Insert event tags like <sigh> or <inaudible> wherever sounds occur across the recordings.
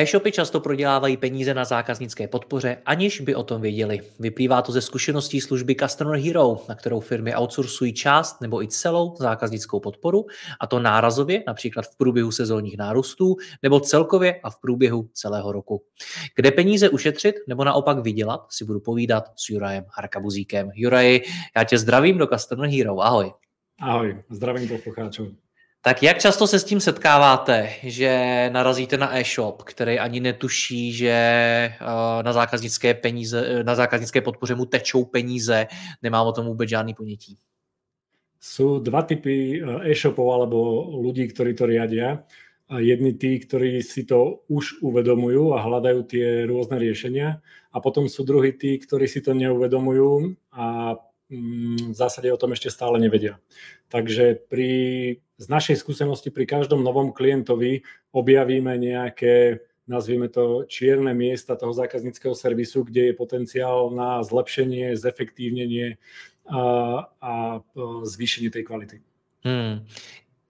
E-shopy často prodělávají peníze na zákaznické podpoře, aniž by o tom věděli. Vyplývá to ze zkušeností služby Customer Hero, na kterou firmy outsourcují část nebo i celou zákaznickou podporu, a to nárazově, například v průběhu sezónních nárůstů, nebo celkově a v průběhu celého roku. Kde peníze ušetřit nebo naopak vydělat, si budu povídat s Jurajem Harkabuzíkem. Juraj, já tě zdravím do Customer Hero. Ahoj. Ahoj, zdravím poslucháčov. Tak jak často se s tím setkáváte, že narazíte na e-shop, který ani netuší, že eh, na zákaznické peníze, eh, na zákaznické podpoře mu tečou peníze, nemá o tom vůbec žádný ponětí? Sú dva typy eh, e-shopov alebo ľudí, ktorí to riadia. Jedni tí, ktorí si to už uvedomujú a hľadajú tie rôzne riešenia a potom sú druhí tí, ktorí si to neuvedomujú a mm, v zásade o tom ešte stále nevedia. Takže pri z našej skúsenosti pri každom novom klientovi objavíme nejaké nazvime to čierne miesta toho zákazníckého servisu, kde je potenciál na zlepšenie, zefektívnenie a, a zvýšení tej kvality. Hmm.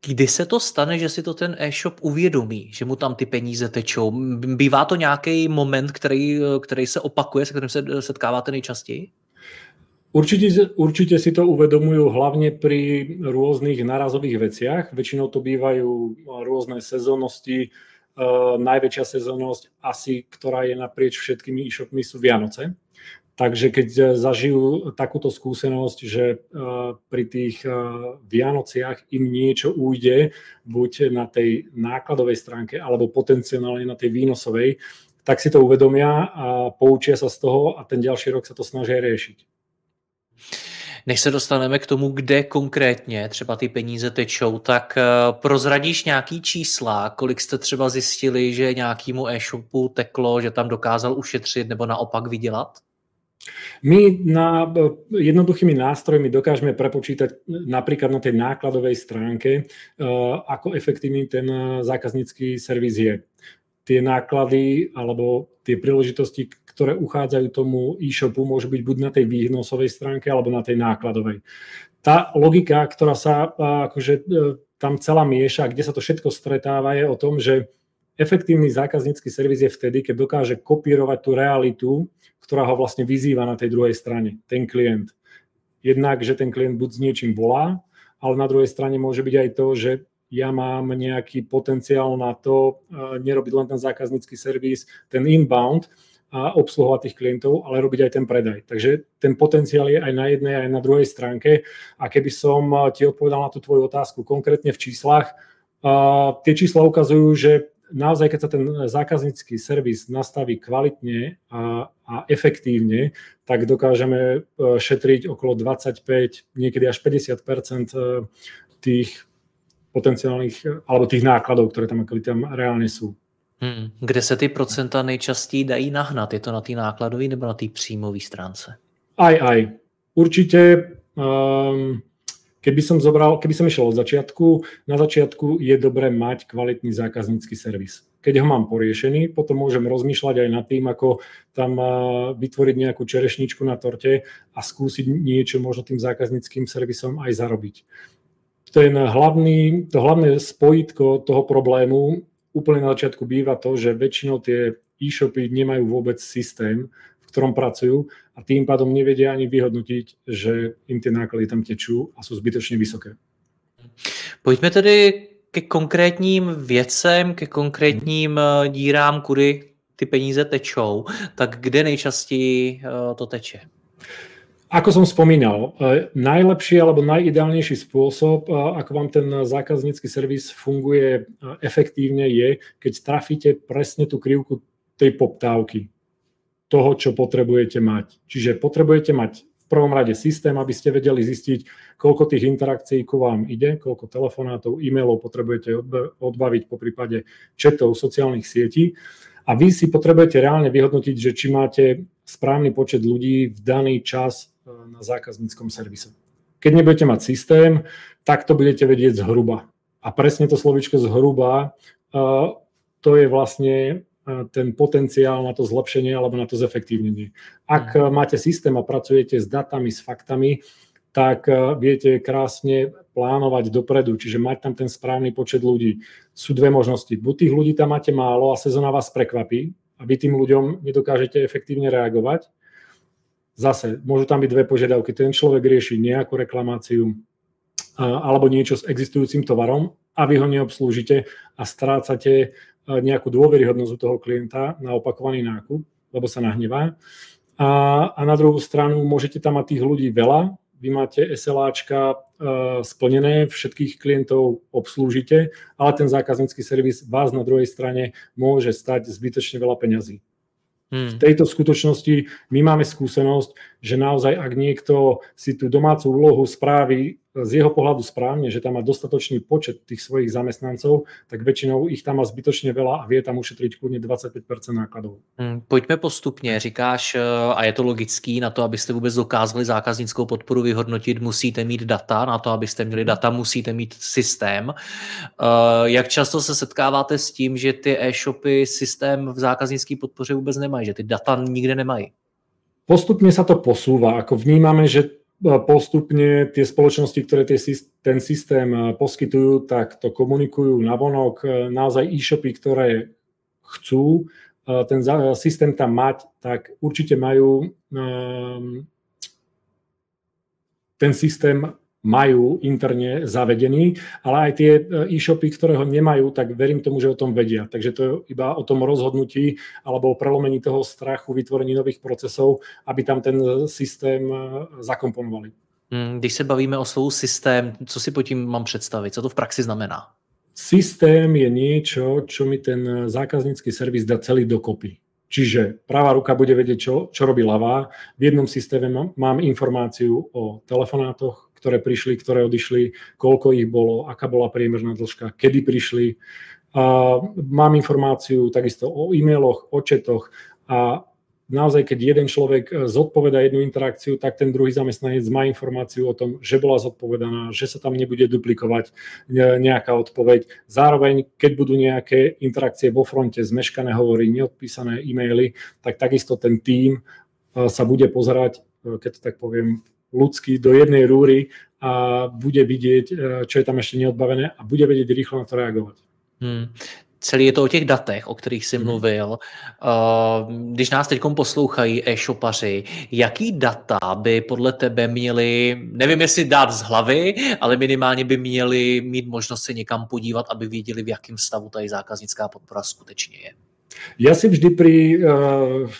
Kdy se to stane, že si to ten e-shop uvědomí, že mu tam ty peníze tečou? Bývá to nějaký moment, který, který se opakuje, se kterým se setkáváte nejčastěji? Určite, určite si to uvedomujú hlavne pri rôznych narazových veciach. Väčšinou to bývajú rôzne sezónnosti. Uh, najväčšia sezónnosť asi, ktorá je naprieč všetkými e-shopmi, sú Vianoce. Takže keď zažijú takúto skúsenosť, že uh, pri tých uh, Vianociach im niečo ujde, buď na tej nákladovej stránke, alebo potenciálne na tej výnosovej, tak si to uvedomia a poučia sa z toho a ten ďalší rok sa to snažia riešiť. Než se dostaneme k tomu, kde konkrétně třeba ty peníze tečou, tak eh, prozradíš nějaký čísla, kolik jste třeba zjistili, že nějakému e-shopu teklo, že tam dokázal ušetřit nebo naopak vydělat? My na eh, jednoduchými nástrojmi dokážeme prepočítať napríklad na tej nákladovej stránke, eh, ako efektívny ten zákaznícky servis je. Tie náklady alebo tie príležitosti, ktoré uchádzajú tomu e-shopu, môžu byť buď na tej výnosovej stránke alebo na tej nákladovej. Tá logika, ktorá sa akože, e, tam celá mieša, kde sa to všetko stretáva, je o tom, že efektívny zákaznícky servis je vtedy, keď dokáže kopírovať tú realitu, ktorá ho vlastne vyzýva na tej druhej strane, ten klient. Jednak, že ten klient buď s niečím volá, ale na druhej strane môže byť aj to, že ja mám nejaký potenciál na to e, nerobiť len ten zákaznícky servis, ten inbound, a obsluhovať tých klientov, ale robiť aj ten predaj. Takže ten potenciál je aj na jednej, aj na druhej stránke. A keby som eh, ti odpovedal na tú tvoju otázku konkrétne v číslach, uh, tie čísla ukazujú, že naozaj, keď sa ten zákaznícky servis nastaví kvalitne a, a efektívne, tak dokážeme eh, šetriť okolo 25, niekedy až 50% tých potenciálnych, alebo tých nákladov, ktoré tam, tam reálne sú. Hmm. Kde se ty procenta nejčastěji dají nahnat? Je to na té nákladové nebo na té příjmové stránce? Aj, aj. Určite, um, keby som zobral, keby som išiel od začiatku, na začiatku je dobré mať kvalitný zákaznícky servis. Keď ho mám poriešený, potom môžem rozmýšľať aj nad tým, ako tam uh, vytvoriť nejakú čerešničku na torte a skúsiť niečo možno tým zákazníckým servisom aj zarobiť. Ten hlavný, to hlavné spojitko toho problému úplne na začiatku býva to, že väčšinou tie e-shopy nemajú vôbec systém, v ktorom pracujú a tým pádom nevedia ani vyhodnotiť, že im tie náklady tam tečú a sú zbytočne vysoké. Pojďme tedy ke konkrétním věcem, ke konkrétním eh, dírám, kudy ty peníze tečou. Tak kde nejčastěji eh, to teče? Ako som spomínal, e, najlepší alebo najideálnejší spôsob, e, ako vám ten zákaznícky servis funguje e, efektívne, je, keď trafíte presne tú krivku tej poptávky, toho, čo potrebujete mať. Čiže potrebujete mať v prvom rade systém, aby ste vedeli zistiť, koľko tých interakcií ku vám ide, koľko telefonátov, e-mailov potrebujete odbaviť po prípade chatov, sociálnych sietí. A vy si potrebujete reálne vyhodnotiť, že či máte správny počet ľudí v daný čas na zákazníckom servise. Keď nebudete mať systém, tak to budete vedieť zhruba. A presne to slovičko zhruba, to je vlastne ten potenciál na to zlepšenie alebo na to zefektívnenie. Ak mm. máte systém a pracujete s datami, s faktami, tak viete krásne plánovať dopredu, čiže mať tam ten správny počet ľudí. Sú dve možnosti. Buď tých ľudí tam máte málo a sezóna vás prekvapí a vy tým ľuďom nedokážete efektívne reagovať, Zase, môžu tam byť dve požiadavky. Ten človek rieši nejakú reklamáciu alebo niečo s existujúcim tovarom a vy ho neobslúžite a strácate nejakú dôveryhodnosť u toho klienta na opakovaný nákup, lebo sa nahnevá. A, a na druhú stranu môžete tam mať tých ľudí veľa, vy máte SLAčka uh, splnené, všetkých klientov obslúžite, ale ten zákaznícky servis vás na druhej strane môže stať zbytočne veľa peňazí. Hmm. V tejto skutočnosti my máme skúsenosť, že naozaj ak niekto si tú domácu úlohu správi z jeho pohľadu správne, že tam má dostatočný počet tých svojich zamestnancov, tak väčšinou ich tam má zbytočne veľa a vie tam ušetriť kľudne 25% nákladov. Hmm, pojďme postupně. Říkáš, eh, a je to logický, na to, abyste vůbec dokázali zákaznickou podporu vyhodnotit, musíte mít data, na to, abyste měli data, musíte mít systém. Eh, jak často se setkáváte s tím, že ty e-shopy systém v zákaznické podpoře vůbec nemají, že ty data nikde nemají? Postupne sa to posúva. Ako vnímame, že postupne tie spoločnosti, ktoré ten systém poskytujú, tak to komunikujú na vonok. Naozaj e-shopy, ktoré chcú ten systém tam mať, tak určite majú ten systém majú interne zavedený, ale aj tie e, e-shopy, ktoré ho nemajú, tak verím tomu, že o tom vedia. Takže to je iba o tom rozhodnutí alebo o prelomení toho strachu, vytvorení nových procesov, aby tam ten systém e, zakomponovali. Hmm, když se bavíme o slovu systém, co si po tím mám představit? Co to v praxi znamená? Systém je niečo, čo mi ten zákaznícky servis dá celý dokopy. Čiže pravá ruka bude vedieť, čo, čo robí ľavá. V jednom systéme mám informáciu o telefonátoch, ktoré prišli, ktoré odišli, koľko ich bolo, aká bola priemerná dĺžka, kedy prišli. A mám informáciu takisto o e-mailoch, o četoch a naozaj, keď jeden človek zodpoveda jednu interakciu, tak ten druhý zamestnanec má informáciu o tom, že bola zodpovedaná, že sa tam nebude duplikovať nejaká odpoveď. Zároveň, keď budú nejaké interakcie vo fronte, zmeškané hovory, neodpísané e-maily, tak takisto ten tím sa bude pozerať, keď to tak poviem, ľudský do jednej rúry a bude vidieť, e, čo je tam ešte neodbavené a bude vedieť rýchlo na to reagovat. Hmm. Celý je to o těch datech, o kterých jsi hmm. mluvil. Uh, když nás teď poslouchají e-shopaři, jaký data by podle tebe měli, nevím jestli dát z hlavy, ale minimálně by měli mít možnost se někam podívat, aby věděli, v jakém stavu tady zákaznická podpora skutečně je? Ja si vždy pri uh,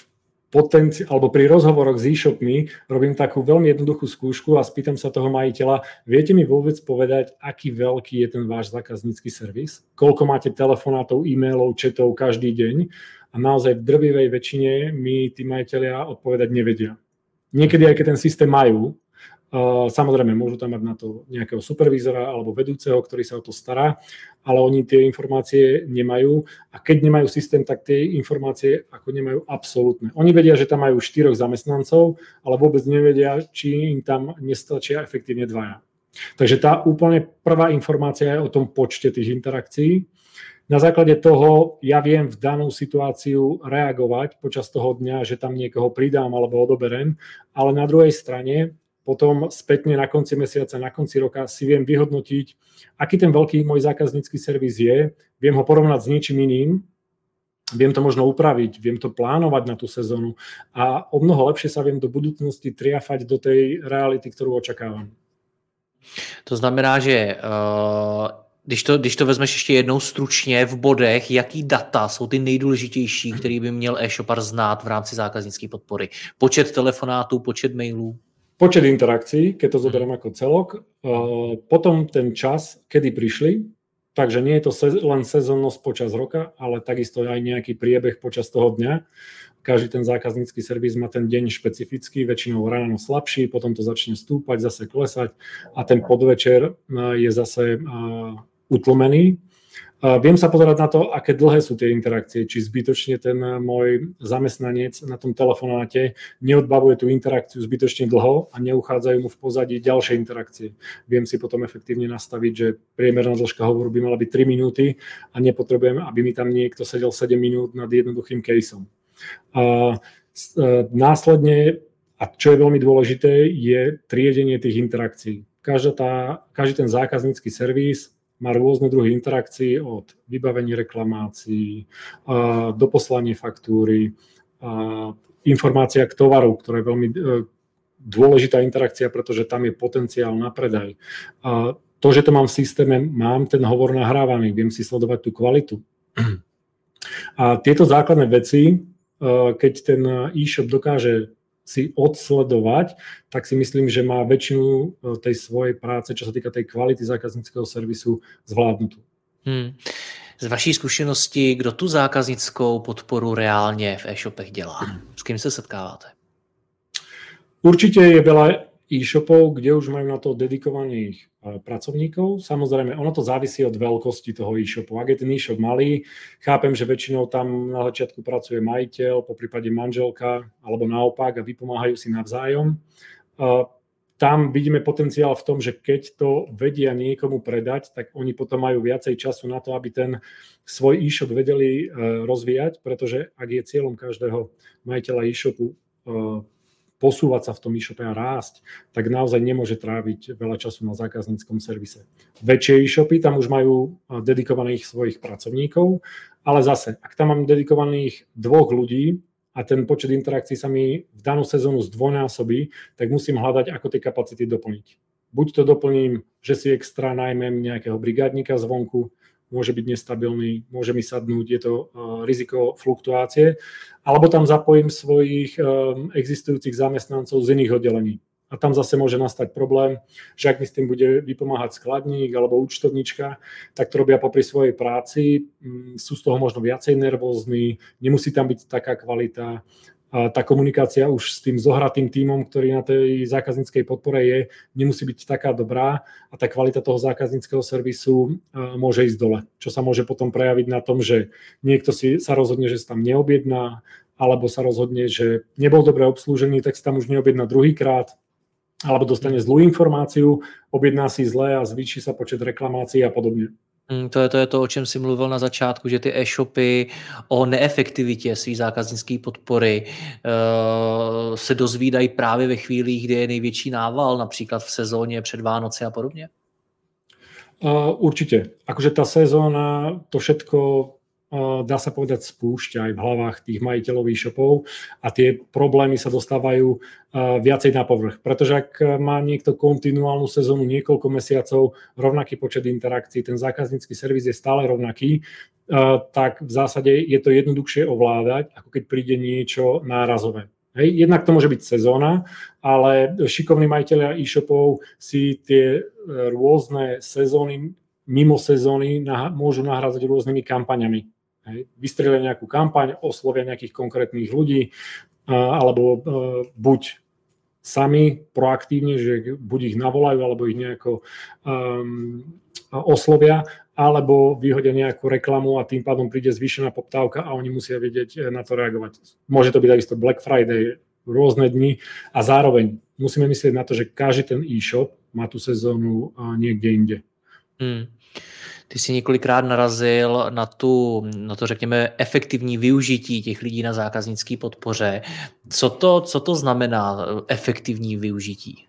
potenci- alebo pri rozhovoroch s e-shopmi robím takú veľmi jednoduchú skúšku a spýtam sa toho majiteľa, viete mi vôbec povedať, aký veľký je ten váš zákaznícky servis? Koľko máte telefonátov, e-mailov, chatov každý deň? A naozaj v drvivej väčšine mi tí majiteľia odpovedať nevedia. Niekedy aj keď ten systém majú, Samozrejme, môžu tam mať na to nejakého supervízora alebo vedúceho, ktorý sa o to stará, ale oni tie informácie nemajú a keď nemajú systém, tak tie informácie ako nemajú absolútne. Oni vedia, že tam majú štyroch zamestnancov, ale vôbec nevedia, či im tam nestačia efektívne dvaja. Takže tá úplne prvá informácia je o tom počte tých interakcií. Na základe toho ja viem v danú situáciu reagovať počas toho dňa, že tam niekoho pridám alebo odoberem, ale na druhej strane potom spätne na konci mesiaca, na konci roka si viem vyhodnotiť, aký ten veľký môj zákaznícky servis je, viem ho porovnať s niečím iným, viem to možno upraviť, viem to plánovať na tú sezónu a o mnoho lepšie sa viem do budúcnosti triafať do tej reality, ktorú očakávam. To znamená, že uh, když, to, když to vezmeš ještě jednou stručně v bodech, jaký data jsou ty nejdůležitější, který by měl e-shopar znát v rámci zákaznické podpory? Počet telefonátů, počet mailů? Počet interakcií, keď to mhm. zoberiem ako celok, potom ten čas, kedy prišli, takže nie je to len sezónnosť počas roka, ale takisto aj nejaký priebeh počas toho dňa. Každý ten zákaznícky servis má ten deň špecifický, väčšinou ráno slabší, potom to začne stúpať, zase klesať a ten podvečer je zase utlmený Viem sa pozerať na to, aké dlhé sú tie interakcie, či zbytočne ten môj zamestnanec na tom telefonáte neodbavuje tú interakciu zbytočne dlho a neuchádzajú mu v pozadí ďalšie interakcie. Viem si potom efektívne nastaviť, že priemerná dĺžka hovoru by mala byť 3 minúty a nepotrebujem, aby mi tam niekto sedel 7 minút nad jednoduchým caseom. A následne, a čo je veľmi dôležité, je triedenie tých interakcií. Každá tá, každý ten zákaznícky servis má rôzne druhy interakcií od vybavení reklamácií, do poslanie faktúry, informácia k tovaru, ktorá je veľmi e, dôležitá interakcia, pretože tam je potenciál na predaj. To, že to mám v systéme, mám ten hovor nahrávaný, viem si sledovať tú kvalitu. A tieto základné veci, e, keď ten e-shop dokáže si odsledovať, tak si myslím, že má väčšinu e, tej svojej práce, čo sa týka tej kvality zákazníckého servisu, zvládnutú. Hmm. Z vaší zkušenosti, kdo tu zákaznickou podporu reálně v e-shopech dělá? S kým se setkáváte? Určite je veľa e-shopov, kde už majú na to dedikovaných e, pracovníkov. Samozrejme, ono to závisí od veľkosti toho e-shopu. Ak je ten e-shop malý, chápem, že väčšinou tam na začiatku pracuje majiteľ, po prípade manželka, alebo naopak a vypomáhajú si navzájom. E, tam vidíme potenciál v tom, že keď to vedia niekomu predať, tak oni potom majú viacej času na to, aby ten svoj e-shop vedeli e, rozvíjať, pretože ak je cieľom každého majiteľa e-shopu posúvať sa v tom e-shope a rásť, tak naozaj nemôže tráviť veľa času na zákazníckom servise. Väčšie e-shopy tam už majú dedikovaných svojich pracovníkov, ale zase, ak tam mám dedikovaných dvoch ľudí a ten počet interakcií sa mi v danú sezónu zdvojnásobí, tak musím hľadať, ako tie kapacity doplniť. Buď to doplním, že si extra najmem nejakého brigádnika zvonku, môže byť nestabilný, môže mi sadnúť, je to uh, riziko fluktuácie, alebo tam zapojím svojich um, existujúcich zamestnancov z iných oddelení. A tam zase môže nastať problém, že ak mi s tým bude vypomáhať skladník alebo účtovnička, tak to robia popri svojej práci, mm, sú z toho možno viacej nervózni, nemusí tam byť taká kvalita tá komunikácia už s tým zohratým tímom, ktorý na tej zákazníckej podpore je, nemusí byť taká dobrá a tá kvalita toho zákazníckého servisu môže ísť dole, čo sa môže potom prejaviť na tom, že niekto si sa rozhodne, že sa tam neobjedná, alebo sa rozhodne, že nebol dobre obslúžený, tak si tam už neobjedná druhýkrát, alebo dostane zlú informáciu, objedná si zle a zvýši sa počet reklamácií a podobne. Mm, to je, to je to, o čem jsi mluvil na začátku, že ty e-shopy o neefektivitě své zákaznické podpory uh, se dozvídají právě ve chvílích, kdy je největší nával, například v sezóně před Vánoci a podobně? Uh, určite. Akože tá sezóna, to všetko dá sa povedať, spúšťa aj v hlavách tých majiteľov e-shopov a tie problémy sa dostávajú viacej na povrch. Pretože ak má niekto kontinuálnu sezónu niekoľko mesiacov, rovnaký počet interakcií, ten zákaznícky servis je stále rovnaký, tak v zásade je to jednoduchšie ovládať, ako keď príde niečo nárazové. Hej. Jednak to môže byť sezóna, ale šikovní majiteľia e-shopov si tie e, rôzne sezóny, mimo sezóny môžu nahrázať rôznymi kampaňami. Hej. Vystrelia nejakú kampaň, oslovia nejakých konkrétnych ľudí, alebo e, buď sami proaktívne, že buď ich navolajú, alebo ich nejako um, oslovia, alebo vyhodia nejakú reklamu a tým pádom príde zvýšená poptávka a oni musia vedieť e, na to reagovať. Môže to byť takisto Black Friday, rôzne dni a zároveň musíme myslieť na to, že každý ten e-shop má tú sezónu niekde inde. Hmm. Ty jsi několikrát narazil na, tu, na to, řekněme, efektivní využití těch lidí na zákaznické podpoře. Co to, co to znamená efektivní využití?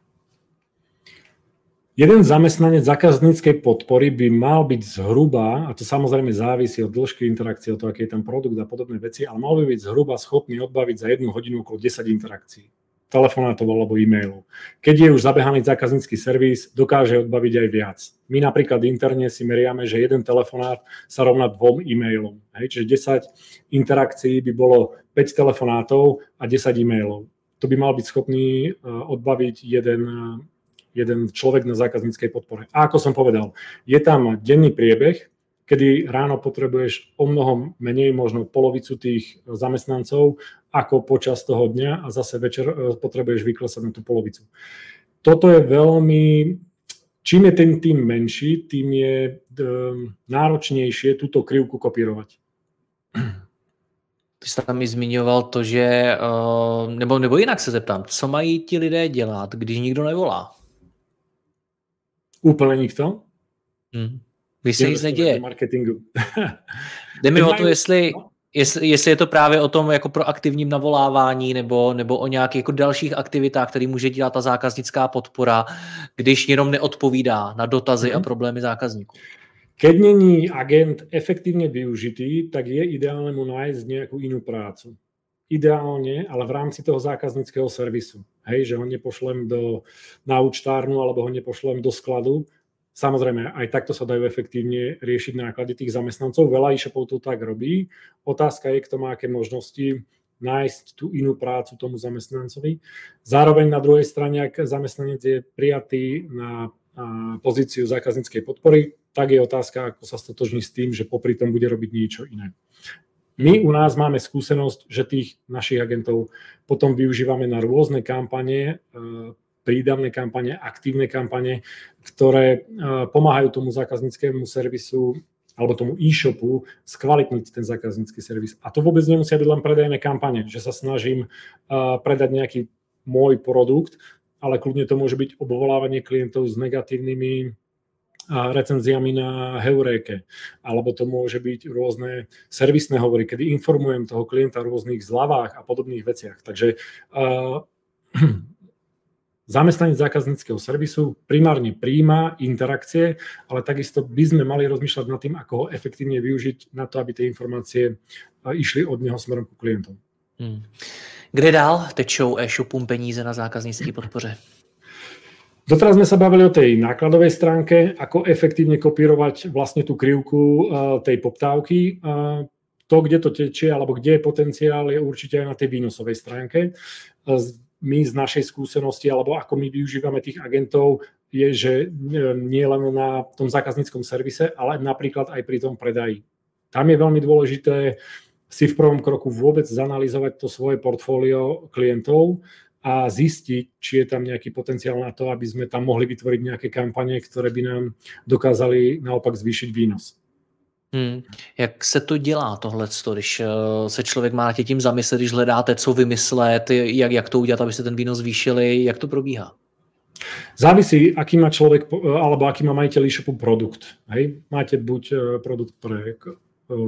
Jeden zamestnanec zákazníckej podpory by mal byť zhruba, a to samozrejme závisí od dĺžky interakcie, od toho, aký je ten produkt a podobné veci, ale mal by byť zhruba schopný odbaviť za jednu hodinu okolo 10 interakcií telefonátov alebo e-mailov. Keď je už zabehaný zákaznícky servis, dokáže odbaviť aj viac. My napríklad interne si meriame, že jeden telefonát sa rovná dvom e-mailom. Hej, čiže 10 interakcií by bolo 5 telefonátov a 10 e-mailov. to by mal byť schopný odbaviť jeden, jeden človek na zákazníckej podpore. A ako som povedal, je tam denný priebeh, kedy ráno potrebuješ o mnoho menej, možno polovicu tých zamestnancov, ako počas toho dňa a zase večer e, potrebuješ vyklesať na tú polovicu. Toto je veľmi, čím je ten tým menší, tým je e, náročnejšie túto krivku kopírovať. Ty jsi tam i zmiňoval to, že, e, nebo, nebo jinak se zeptám, co mají ti lidé dělat, když nikdo nevolá? Úplně nikto. Hmm. Když se nic neděje. Marketingu. <laughs> Jde mi o to, jestli, jestli, jestli je to právě o tom jako proaktivním navolávání nebo, nebo o nějakých jako dalších aktivitách, které může dělat ta zákaznická podpora, když jenom neodpovídá na dotazy mm-hmm. a mhm. problémy zákazníků. Keď není agent efektívne využitý, tak je ideálne mu nájsť nejakú inú prácu. Ideálne, ale v rámci toho zákazníckého servisu. Hej, že ho nepošlem do, na účtárnu alebo ho nepošlem do skladu, Samozrejme, aj takto sa dajú efektívne riešiť náklady tých zamestnancov. Veľa e-shopov to tak robí. Otázka je, kto má aké možnosti nájsť tú inú prácu tomu zamestnancovi. Zároveň na druhej strane, ak zamestnanec je prijatý na pozíciu zákazníckej podpory, tak je otázka, ako sa stotožní s tým, že popri tom bude robiť niečo iné. My u nás máme skúsenosť, že tých našich agentov potom využívame na rôzne kampane prídavné kampane, aktívne kampane, ktoré e, pomáhajú tomu zákazníckému servisu alebo tomu e-shopu skvalitniť ten zákaznícky servis. A to vôbec nemusia byť len predajné kampane, že sa snažím e, predať nejaký môj produkt, ale kľudne to môže byť obvolávanie klientov s negatívnymi e, recenziami na Heuréke, alebo to môže byť rôzne servisné hovory, kedy informujem toho klienta o rôznych zľavách a podobných veciach. Takže uh, <clears throat> Zamestnanec zákazníckého servisu primárne príjma interakcie, ale takisto by sme mali rozmýšľať nad tým, ako ho efektívne využiť na to, aby tie informácie išli od neho smerom ku klientom. Hmm. Kde dál tečou e-shopům peníze na zákazníckej podpoře? Doteraz sme sa bavili o tej nákladovej stránke, ako efektívne kopírovať vlastne tú krivku tej poptávky. To, kde to tečie, alebo kde je potenciál, je určite aj na tej výnosovej stránke my z našej skúsenosti, alebo ako my využívame tých agentov, je, že nie len na tom zákazníckom servise, ale napríklad aj pri tom predaji. Tam je veľmi dôležité si v prvom kroku vôbec zanalizovať to svoje portfólio klientov a zistiť, či je tam nejaký potenciál na to, aby sme tam mohli vytvoriť nejaké kampane, ktoré by nám dokázali naopak zvýšiť výnos. Hmm. Jak se to dělá tohle, když eh, se člověk má tě tím zamyslet, když hledáte, co vymyslet, jak, jak to udělat, aby se ten výnos zvýšili, jak to probíhá? Závisí, aký má človek, eh, alebo aký má majiteľ e-shopu produkt. Hej? Máte buď eh, produkt pre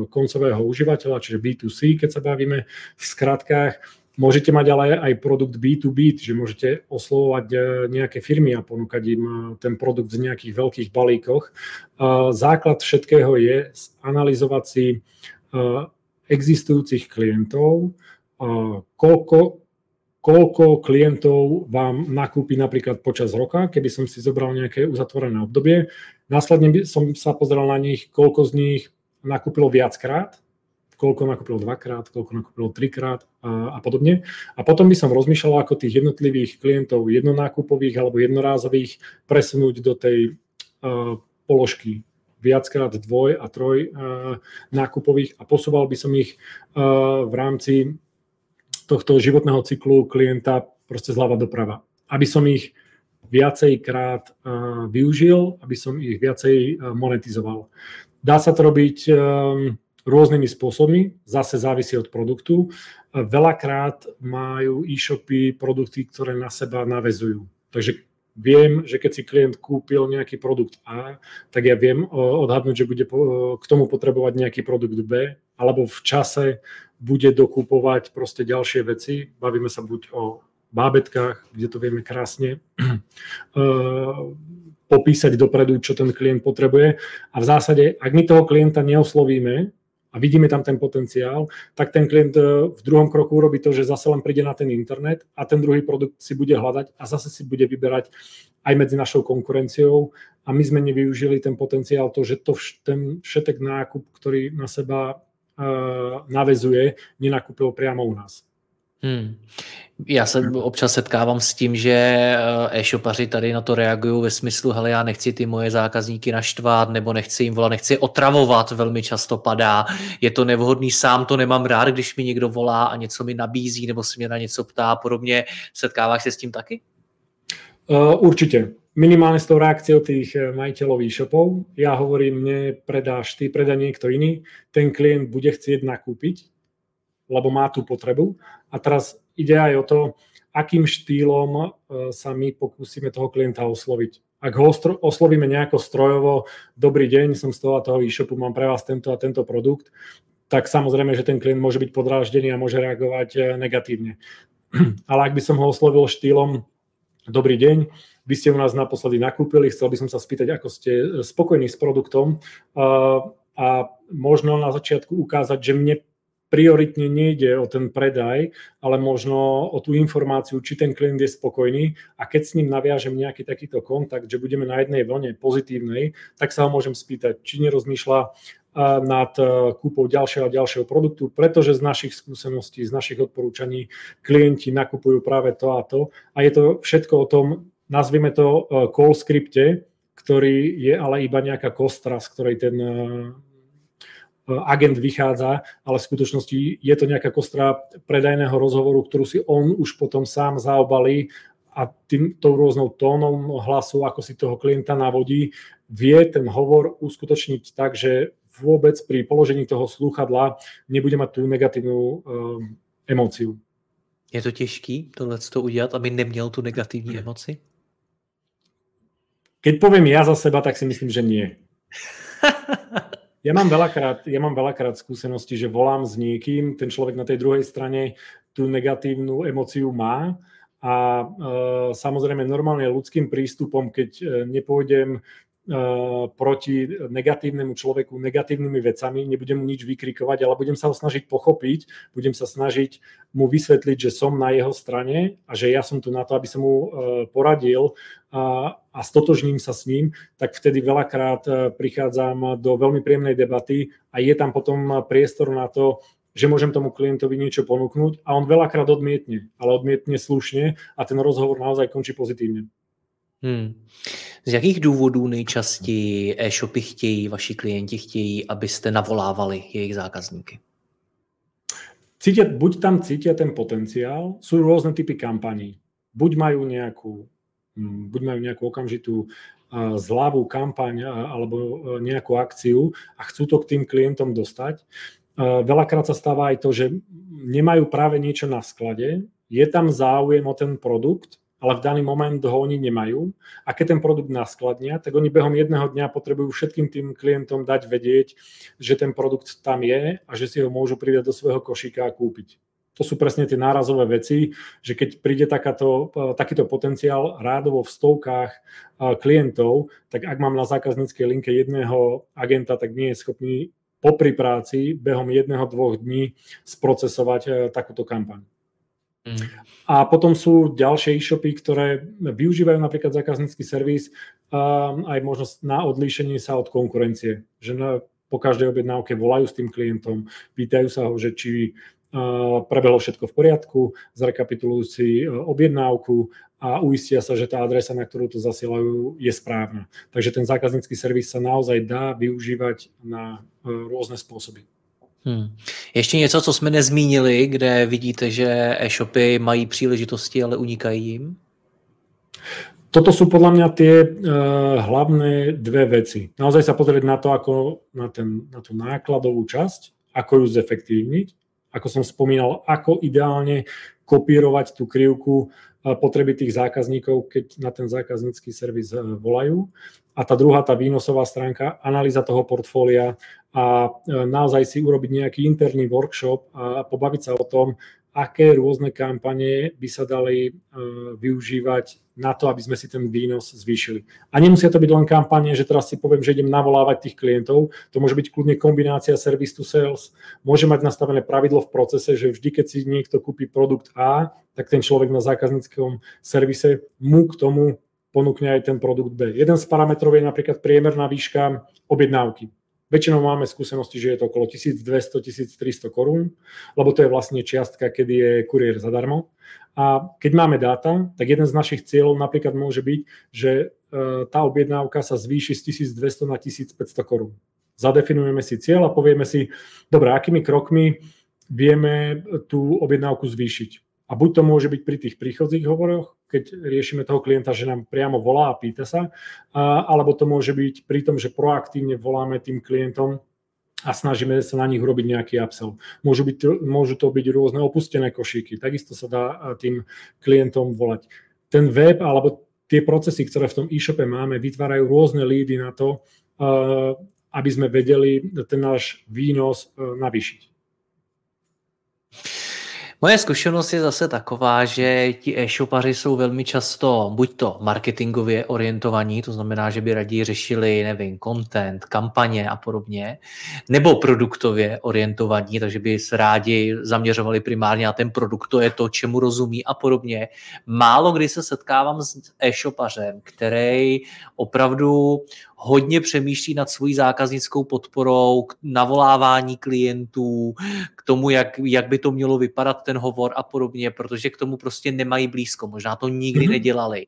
koncového užívateľa, čiže B2C, keď sa bavíme v skratkách, Môžete mať ale aj produkt B2B, že môžete oslovovať e, nejaké firmy a ponúkať im e, ten produkt v nejakých veľkých balíkoch. Základ všetkého je analyzovať si e, existujúcich klientov, koľko, koľko klientov vám nakúpi napríklad počas roka, keby som si zobral nejaké uzatvorené obdobie. Následne som sa pozrel na nich, koľko z nich nakúpilo viackrát koľko nakúpilo dvakrát, koľko nakúpilo trikrát a, a podobne. A potom by som rozmýšľal, ako tých jednotlivých klientov jednonákupových alebo jednorázových presunúť do tej uh, položky viackrát dvoj a troj uh, nákupových a posúval by som ich uh, v rámci tohto životného cyklu klienta proste zľava doprava. Aby som ich viacejkrát uh, využil, aby som ich viacej monetizoval. Dá sa to robiť um, rôznymi spôsobmi, zase závisí od produktu. Veľakrát majú e-shopy produkty, ktoré na seba navezujú. Takže viem, že keď si klient kúpil nejaký produkt A, tak ja viem odhadnúť, že bude k tomu potrebovať nejaký produkt B, alebo v čase bude dokupovať proste ďalšie veci. Bavíme sa buď o bábetkách, kde to vieme krásne <clears throat> popísať dopredu, čo ten klient potrebuje. A v zásade, ak my toho klienta neoslovíme, a vidíme tam ten potenciál, tak ten klient e, v druhom kroku urobí to, že zase len príde na ten internet a ten druhý produkt si bude hľadať a zase si bude vyberať aj medzi našou konkurenciou a my sme nevyužili ten potenciál, to, že to ten všetek nákup, ktorý na seba uh, navezuje, nenakúpil priamo u nás. Hmm. Já se občas setkávám s tím, že eh, e-shopaři tady na to reagují ve smyslu, hele, já nechci ty moje zákazníky naštvat, nebo nechci jim volat, nechci otravovat, velmi často padá. Je to nevhodný, sám to nemám rád, když mi někdo volá a něco mi nabízí, nebo se mě na něco ptá a podobně. Setkáváš se s tím taky? Uh, určite. Minimálne s tou reakciou tých eh, majiteľov e-shopov. Ja hovorím, nepredáš ty, predá niekto iný. Ten klient bude chcieť nakúpiť, lebo má tú potrebu. A teraz ide aj o to, akým štýlom e, sa my pokúsime toho klienta osloviť. Ak ho oslovíme nejako strojovo, dobrý deň, som z toho a toho e-shopu, mám pre vás tento a tento produkt, tak samozrejme, že ten klient môže byť podráždený a môže reagovať e, negatívne. <clears throat> Ale ak by som ho oslovil štýlom, dobrý deň, vy ste u nás naposledy nakúpili, chcel by som sa spýtať, ako ste e, spokojní s produktom a možno na začiatku ukázať, že mne prioritne nejde o ten predaj, ale možno o tú informáciu, či ten klient je spokojný. A keď s ním naviažem nejaký takýto kontakt, že budeme na jednej vlne pozitívnej, tak sa ho môžem spýtať, či nerozmýšľa nad kúpou ďalšieho a ďalšieho produktu, pretože z našich skúseností, z našich odporúčaní klienti nakupujú práve to a to. A je to všetko o tom, nazvime to call scripte, ktorý je ale iba nejaká kostra, z ktorej ten agent vychádza, ale v skutočnosti je to nejaká kostra predajného rozhovoru, ktorú si on už potom sám zaobalí a tým, tou rôznou tónom hlasu, ako si toho klienta navodí, vie ten hovor uskutočniť tak, že vôbec pri položení toho slúchadla nebude mať tú negatívnu um, emóciu. Je to těžký tohle to udělat, aby neměl tu negativní emoci? Keď poviem ja za seba, tak si myslím, že nie. <laughs> Ja mám, veľakrát, ja mám veľakrát skúsenosti, že volám s niekým, ten človek na tej druhej strane tú negatívnu emociu má a e, samozrejme normálne ľudským prístupom, keď e, nepôjdem proti negatívnemu človeku negatívnymi vecami, nebudem mu nič vykrikovať, ale budem sa ho snažiť pochopiť, budem sa snažiť mu vysvetliť, že som na jeho strane a že ja som tu na to, aby som mu eh, poradil a, a stotožním sa s ním, tak vtedy veľakrát eh, prichádzam do veľmi príjemnej debaty a je tam potom priestor na to, že môžem tomu klientovi niečo ponúknuť a on veľakrát odmietne, ale odmietne slušne a ten rozhovor naozaj končí pozitívne. Hmm. Z jakých důvodů nejčastěji e-shopy chtějí, vaši klienti chtějí, abyste navolávali jejich zákazníky? Cítia, buď tam cítia ten potenciál, sú rôzne typy kampaní. Buď majú nejakú, hm, buď majú nejakú okamžitú zľavu, kampaň alebo e, nejakú akciu a chcú to k tým klientom dostať. Veľakrát sa stáva aj to, že nemajú práve niečo na sklade, je tam záujem o ten produkt, ale v daný moment ho oni nemajú. A keď ten produkt naskladnia, tak oni behom jedného dňa potrebujú všetkým tým klientom dať vedieť, že ten produkt tam je a že si ho môžu pridať do svojho košíka a kúpiť. To sú presne tie nárazové veci, že keď príde takáto, takýto potenciál rádovo v stovkách klientov, tak ak mám na zákazníckej linke jedného agenta, tak nie je schopný popri práci behom jedného, dvoch dní sprocesovať e, takúto kampaň. Mm. A potom sú ďalšie e-shopy, ktoré využívajú napríklad zákaznícky servis um, aj možnosť na odlíšenie sa od konkurencie. Že na, po každej objednávke volajú s tým klientom, pýtajú sa ho, že či uh, prebehlo všetko v poriadku, zrekapitulujú si uh, objednávku a uistia sa, že tá adresa, na ktorú to zasielajú, je správna. Takže ten zákaznícky servis sa naozaj dá využívať na uh, rôzne spôsoby. Hmm. Ještě něco, co jsme nezmínili, kde vidíte, že e-shopy mají příležitosti, ale unikají jim? Toto sú podľa mňa tie uh, hlavné dve veci. Naozaj sa pozrieť na to, ako na, ten, na tú nákladovú časť, ako ju zefektívniť, ako som spomínal, ako ideálne kopírovať tú krivku uh, potreby tých zákazníkov, keď na ten zákaznícky servis uh, volajú. A tá druhá, tá výnosová stránka, analýza toho portfólia a e, naozaj si urobiť nejaký interný workshop a pobaviť sa o tom, aké rôzne kampane by sa dali uh, využívať na to, aby sme si ten výnos zvýšili. A nemusia to byť len kampane, že teraz si poviem, že idem navolávať tých klientov, to môže byť kľudne kombinácia service to sales, môže mať nastavené pravidlo v procese, že vždy, keď si niekto kúpi produkt A, tak ten človek na zákazníckom servise mu k tomu ponúkne aj ten produkt B. Jeden z parametrov je napríklad priemerná výška objednávky Väčšinou máme skúsenosti, že je to okolo 1200-1300 korún, lebo to je vlastne čiastka, kedy je kuriér zadarmo. A keď máme dáta, tak jeden z našich cieľov napríklad môže byť, že e, tá objednávka sa zvýši z 1200 na 1500 korún. Zadefinujeme si cieľ a povieme si, dobre, akými krokmi vieme tú objednávku zvýšiť. A buď to môže byť pri tých príchodzích hovoroch, keď riešime toho klienta, že nám priamo volá a pýta sa, alebo to môže byť pri tom, že proaktívne voláme tým klientom a snažíme sa na nich urobiť nejaký upsell. Môžu, byť, môžu to byť rôzne opustené košíky, takisto sa dá tým klientom volať. Ten web alebo tie procesy, ktoré v tom e-shope máme, vytvárajú rôzne lídy na to, aby sme vedeli ten náš výnos navýšiť. Moje zkušenost je zase taková, že ti e-shopaři jsou velmi často buď to marketingově orientovaní, to znamená, že by raději řešili, nevím, content, kampaně a podobně, nebo produktově orientovaní, takže by se rádi zaměřovali primárně na ten produkt, to je to, čemu rozumí a podobně. Málo kdy se setkávám s e-shopařem, který opravdu hodně přemýšlí nad svojí zákaznickou podporou, k navolávání klientů, k tomu, jak, jak by to mělo vypadat ten hovor a podobně, protože k tomu prostě nemají blízko, možná to nikdy mm-hmm. nedělali.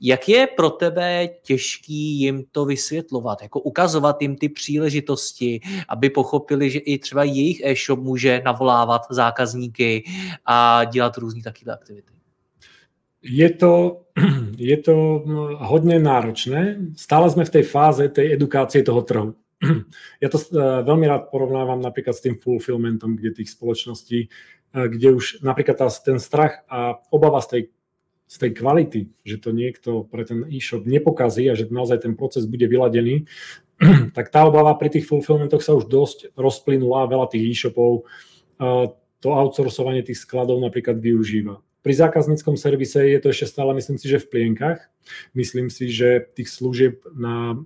Jak je pro tebe těžký jim to vysvětlovat, jako ukazovat jim ty příležitosti, aby pochopili, že i třeba jejich e-shop může navolávat zákazníky a dělat různé takové aktivity? Je to, <clears throat> je to hm, hodne náročné. Stále sme v tej fáze tej edukácie toho trhu. <clears throat> Ja to eh, veľmi rád porovnávam napríklad s tým fulfillmentom, kde tých spoločností, eh, kde už napríklad tá, ten strach a obava z tej, z tej kvality, že to niekto pre ten e-shop nepokazí a že naozaj ten proces bude vyladený, <clears throat> tak tá obava pri tých fulfillmentoch sa už dosť rozplynula, veľa tých e-shopov eh, to outsourcovanie tých skladov napríklad využíva. Pri zákazníckom servise je to ešte stále, myslím si, že v plienkach. Myslím si, že tých služieb na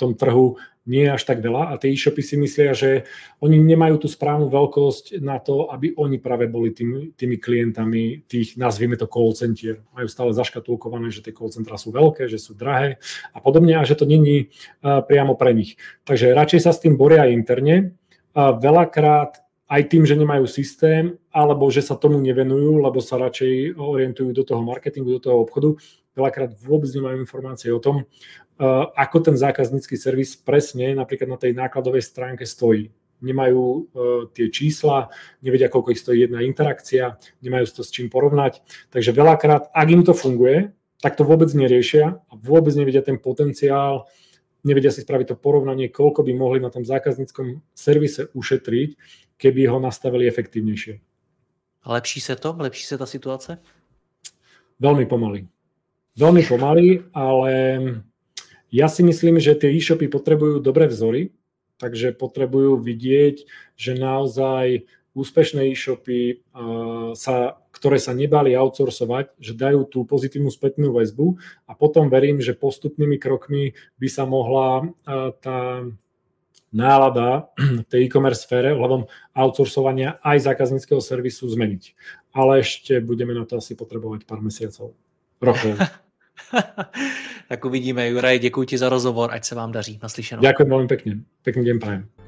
tom trhu nie je až tak veľa a tie e-shopy si myslia, že oni nemajú tú správnu veľkosť na to, aby oni práve boli tými, tými klientami tých, nazvime to call center. Majú stále zaškatulkované, že tie call centra sú veľké, že sú drahé a podobne a že to není priamo pre nich. Takže radšej sa s tým boria interne. A veľakrát aj tým, že nemajú systém, alebo že sa tomu nevenujú, lebo sa radšej orientujú do toho marketingu, do toho obchodu, veľakrát vôbec nemajú informácie o tom, uh, ako ten zákaznícky servis presne napríklad na tej nákladovej stránke stojí. Nemajú uh, tie čísla, nevedia, koľko ich stojí jedna interakcia, nemajú to s čím porovnať. Takže veľakrát, ak im to funguje, tak to vôbec neriešia a vôbec nevedia ten potenciál, nevedia si spraviť to porovnanie, koľko by mohli na tom zákazníckom servise ušetriť, keby ho nastavili efektívnejšie. Lepší se to? Lepší se ta situace? Veľmi pomaly. Veľmi pomaly, ale ja si myslím, že tie e-shopy potrebujú dobré vzory, takže potrebujú vidieť, že naozaj úspešné e-shopy, sa, ktoré sa nebali outsourcovať, že dajú tú pozitívnu spätnú väzbu a potom verím, že postupnými krokmi by sa mohla tá nálada v tej e-commerce sfére ohľadom outsourcovania aj zákazníckého servisu zmeniť. Ale ešte budeme na to asi potrebovať pár mesiacov, rokov. <laughs> tak uvidíme, Juraj, děkuji ti za rozhovor, ať se vám daří. Naslyšenou. Ďakujem veľmi pekne. Pekný deň prajem.